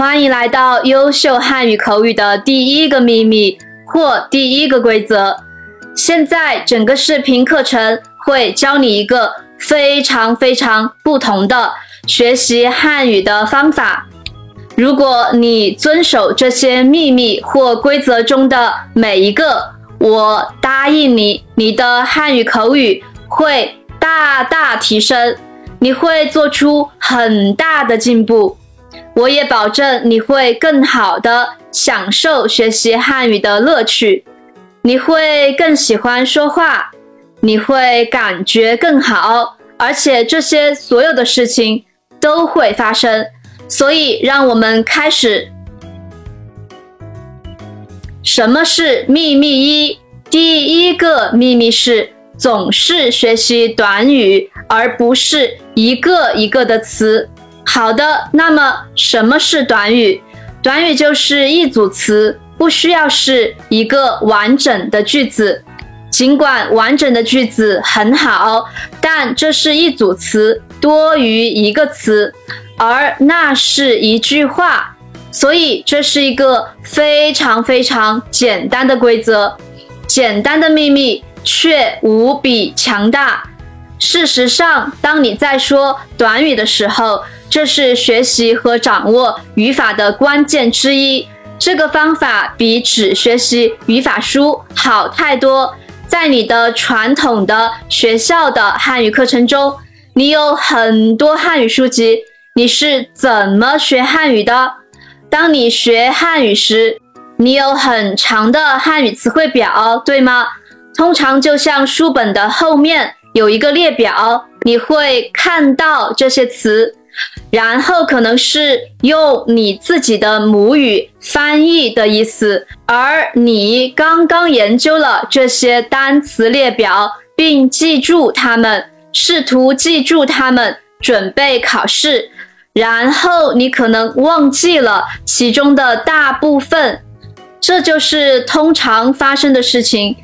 欢迎来到优秀汉语口语的第一个秘密或第一个规则。现在整个视频课程会教你一个非常非常不同的学习汉语的方法。如果你遵守这些秘密或规则中的每一个，我答应你，你的汉语口语会大大提升，你会做出很大的进步。我也保证你会更好的享受学习汉语的乐趣，你会更喜欢说话，你会感觉更好，而且这些所有的事情都会发生。所以，让我们开始。什么是秘密一？第一个秘密是总是学习短语，而不是一个一个的词。好的，那么什么是短语？短语就是一组词，不需要是一个完整的句子。尽管完整的句子很好，但这是一组词多于一个词，而那是一句话，所以这是一个非常非常简单的规则。简单的秘密却无比强大。事实上，当你在说短语的时候，这是学习和掌握语法的关键之一。这个方法比只学习语法书好太多。在你的传统的学校的汉语课程中，你有很多汉语书籍。你是怎么学汉语的？当你学汉语时，你有很长的汉语词汇表，对吗？通常就像书本的后面有一个列表，你会看到这些词。然后可能是用你自己的母语翻译的意思，而你刚刚研究了这些单词列表，并记住它们，试图记住它们，准备考试。然后你可能忘记了其中的大部分，这就是通常发生的事情。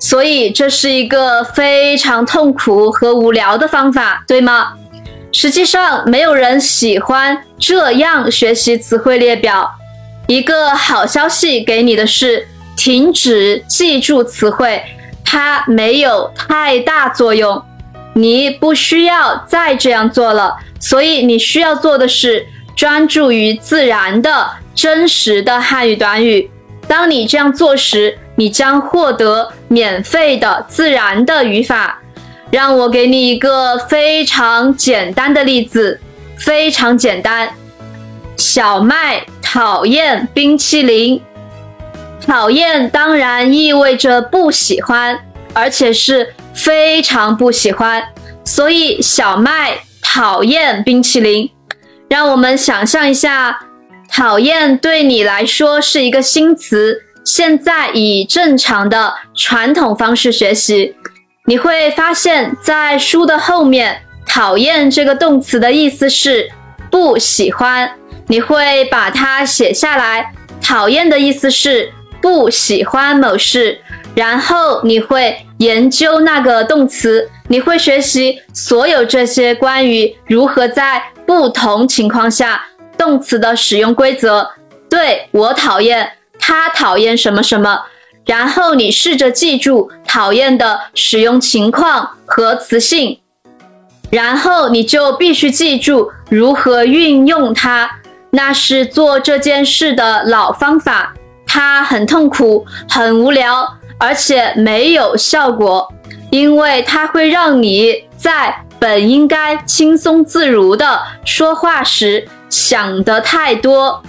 所以这是一个非常痛苦和无聊的方法，对吗？实际上，没有人喜欢这样学习词汇列表。一个好消息给你的是，停止记住词汇，它没有太大作用。你不需要再这样做了。所以，你需要做的是专注于自然的真实的汉语短语。当你这样做时，你将获得免费的自然的语法。让我给你一个非常简单的例子，非常简单。小麦讨厌冰淇淋，讨厌当然意味着不喜欢，而且是非常不喜欢。所以小麦讨厌冰淇淋。让我们想象一下，讨厌对你来说是一个新词，现在以正常的传统方式学习。你会发现在书的后面，“讨厌”这个动词的意思是不喜欢。你会把它写下来，“讨厌”的意思是不喜欢某事。然后你会研究那个动词，你会学习所有这些关于如何在不同情况下动词的使用规则。对我讨厌，他讨厌什么什么。然后你试着记住讨厌的使用情况和词性，然后你就必须记住如何运用它。那是做这件事的老方法，它很痛苦、很无聊，而且没有效果，因为它会让你在本应该轻松自如的说话时想得太多。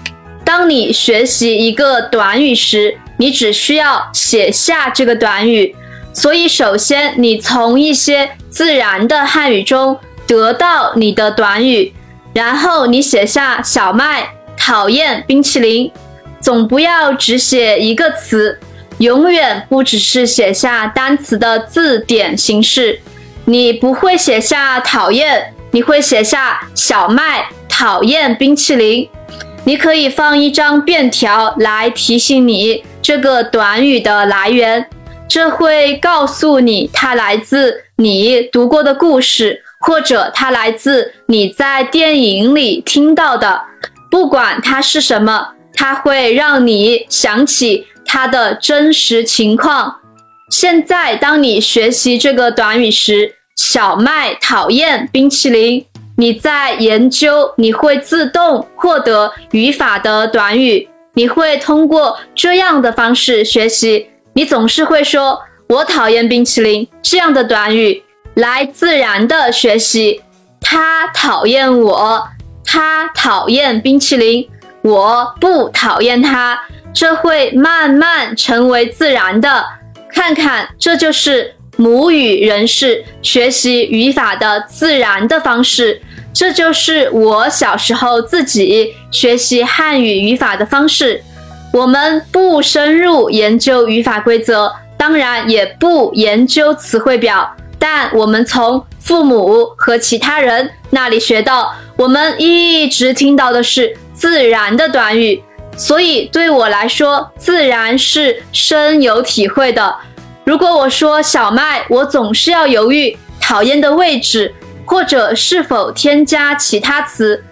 当你学习一个短语时，你只需要写下这个短语，所以首先你从一些自然的汉语中得到你的短语，然后你写下小麦讨厌冰淇淋，总不要只写一个词，永远不只是写下单词的字典形式。你不会写下讨厌，你会写下小麦讨厌冰淇淋。你可以放一张便条来提醒你。这个短语的来源，这会告诉你它来自你读过的故事，或者它来自你在电影里听到的。不管它是什么，它会让你想起它的真实情况。现在，当你学习这个短语时，小麦讨厌冰淇淋。你在研究，你会自动获得语法的短语。你会通过这样的方式学习。你总是会说“我讨厌冰淇淋”这样的短语来自然的学习。他讨厌我，他讨厌冰淇淋，我不讨厌他。这会慢慢成为自然的。看看，这就是母语人士学习语法的自然的方式。这就是我小时候自己学习汉语语法的方式。我们不深入研究语法规则，当然也不研究词汇表，但我们从父母和其他人那里学到，我们一直听到的是自然的短语。所以对我来说，自然是深有体会的。如果我说小麦，我总是要犹豫讨厌的位置。或者是否添加其他词？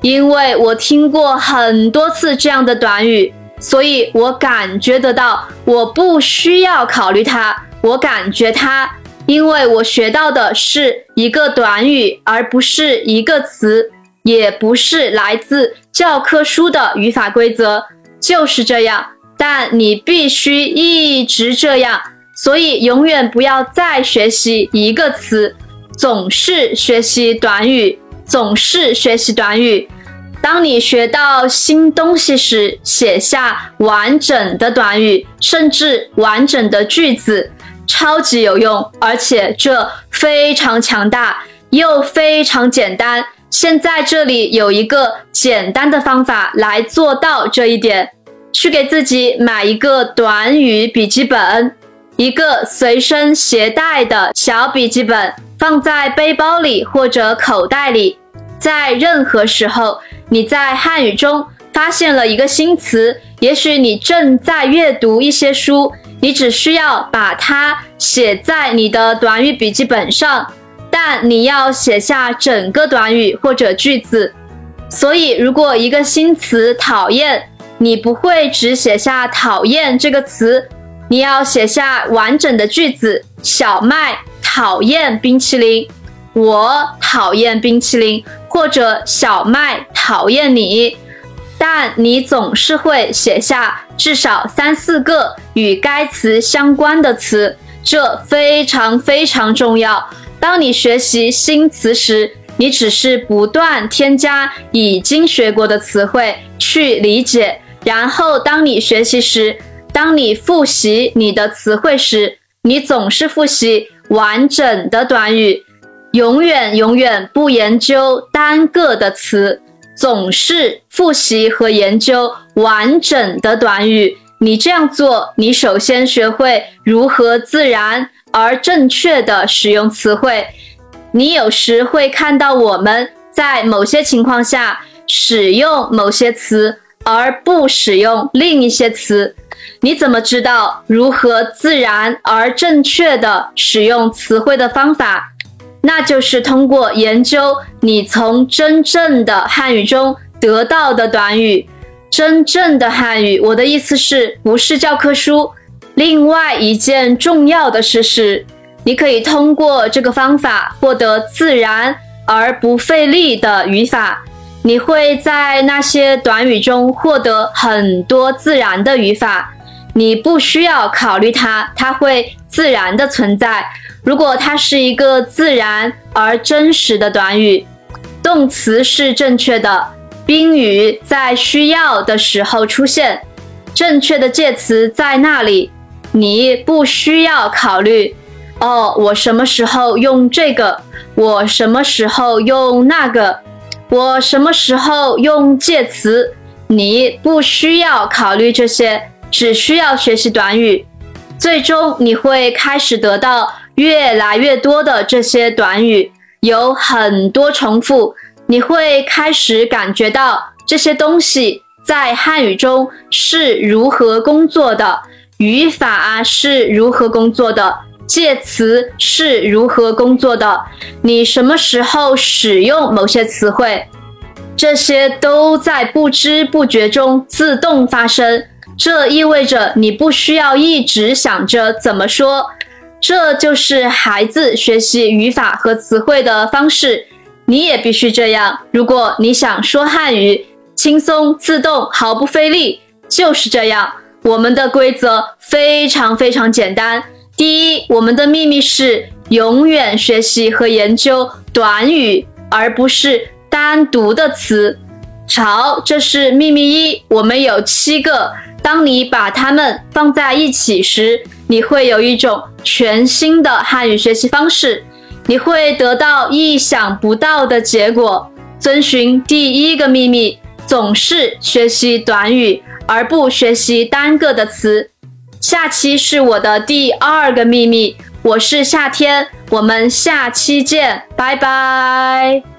因为我听过很多次这样的短语，所以我感觉得到，我不需要考虑它。我感觉它，因为我学到的是一个短语，而不是一个词，也不是来自教科书的语法规则，就是这样。但你必须一直这样，所以永远不要再学习一个词。总是学习短语，总是学习短语。当你学到新东西时，写下完整的短语，甚至完整的句子，超级有用，而且这非常强大又非常简单。现在这里有一个简单的方法来做到这一点：去给自己买一个短语笔记本，一个随身携带的小笔记本。放在背包里或者口袋里，在任何时候，你在汉语中发现了一个新词，也许你正在阅读一些书，你只需要把它写在你的短语笔记本上，但你要写下整个短语或者句子。所以，如果一个新词“讨厌”，你不会只写下“讨厌”这个词，你要写下完整的句子。小麦。讨厌冰淇淋，我讨厌冰淇淋，或者小麦讨厌你，但你总是会写下至少三四个与该词相关的词，这非常非常重要。当你学习新词时，你只是不断添加已经学过的词汇去理解，然后当你学习时，当你复习你的词汇时，你总是复习。完整的短语，永远永远不研究单个的词，总是复习和研究完整的短语。你这样做，你首先学会如何自然而正确的使用词汇。你有时会看到我们在某些情况下使用某些词，而不使用另一些词。你怎么知道如何自然而正确的使用词汇的方法？那就是通过研究你从真正的汉语中得到的短语。真正的汉语，我的意思是，不是教科书。另外一件重要的事是，你可以通过这个方法获得自然而不费力的语法。你会在那些短语中获得很多自然的语法，你不需要考虑它，它会自然的存在。如果它是一个自然而真实的短语，动词是正确的，宾语在需要的时候出现，正确的介词在那里，你不需要考虑。哦，我什么时候用这个？我什么时候用那个？我什么时候用介词？你不需要考虑这些，只需要学习短语。最终你会开始得到越来越多的这些短语，有很多重复。你会开始感觉到这些东西在汉语中是如何工作的，语法啊是如何工作的。介词是如何工作的？你什么时候使用某些词汇？这些都在不知不觉中自动发生。这意味着你不需要一直想着怎么说。这就是孩子学习语法和词汇的方式。你也必须这样。如果你想说汉语，轻松、自动、毫不费力，就是这样。我们的规则非常非常简单。第一，我们的秘密是永远学习和研究短语，而不是单独的词。好，这是秘密一。我们有七个。当你把它们放在一起时，你会有一种全新的汉语学习方式。你会得到意想不到的结果。遵循第一个秘密，总是学习短语。而不学习单个的词。下期是我的第二个秘密。我是夏天，我们下期见，拜拜。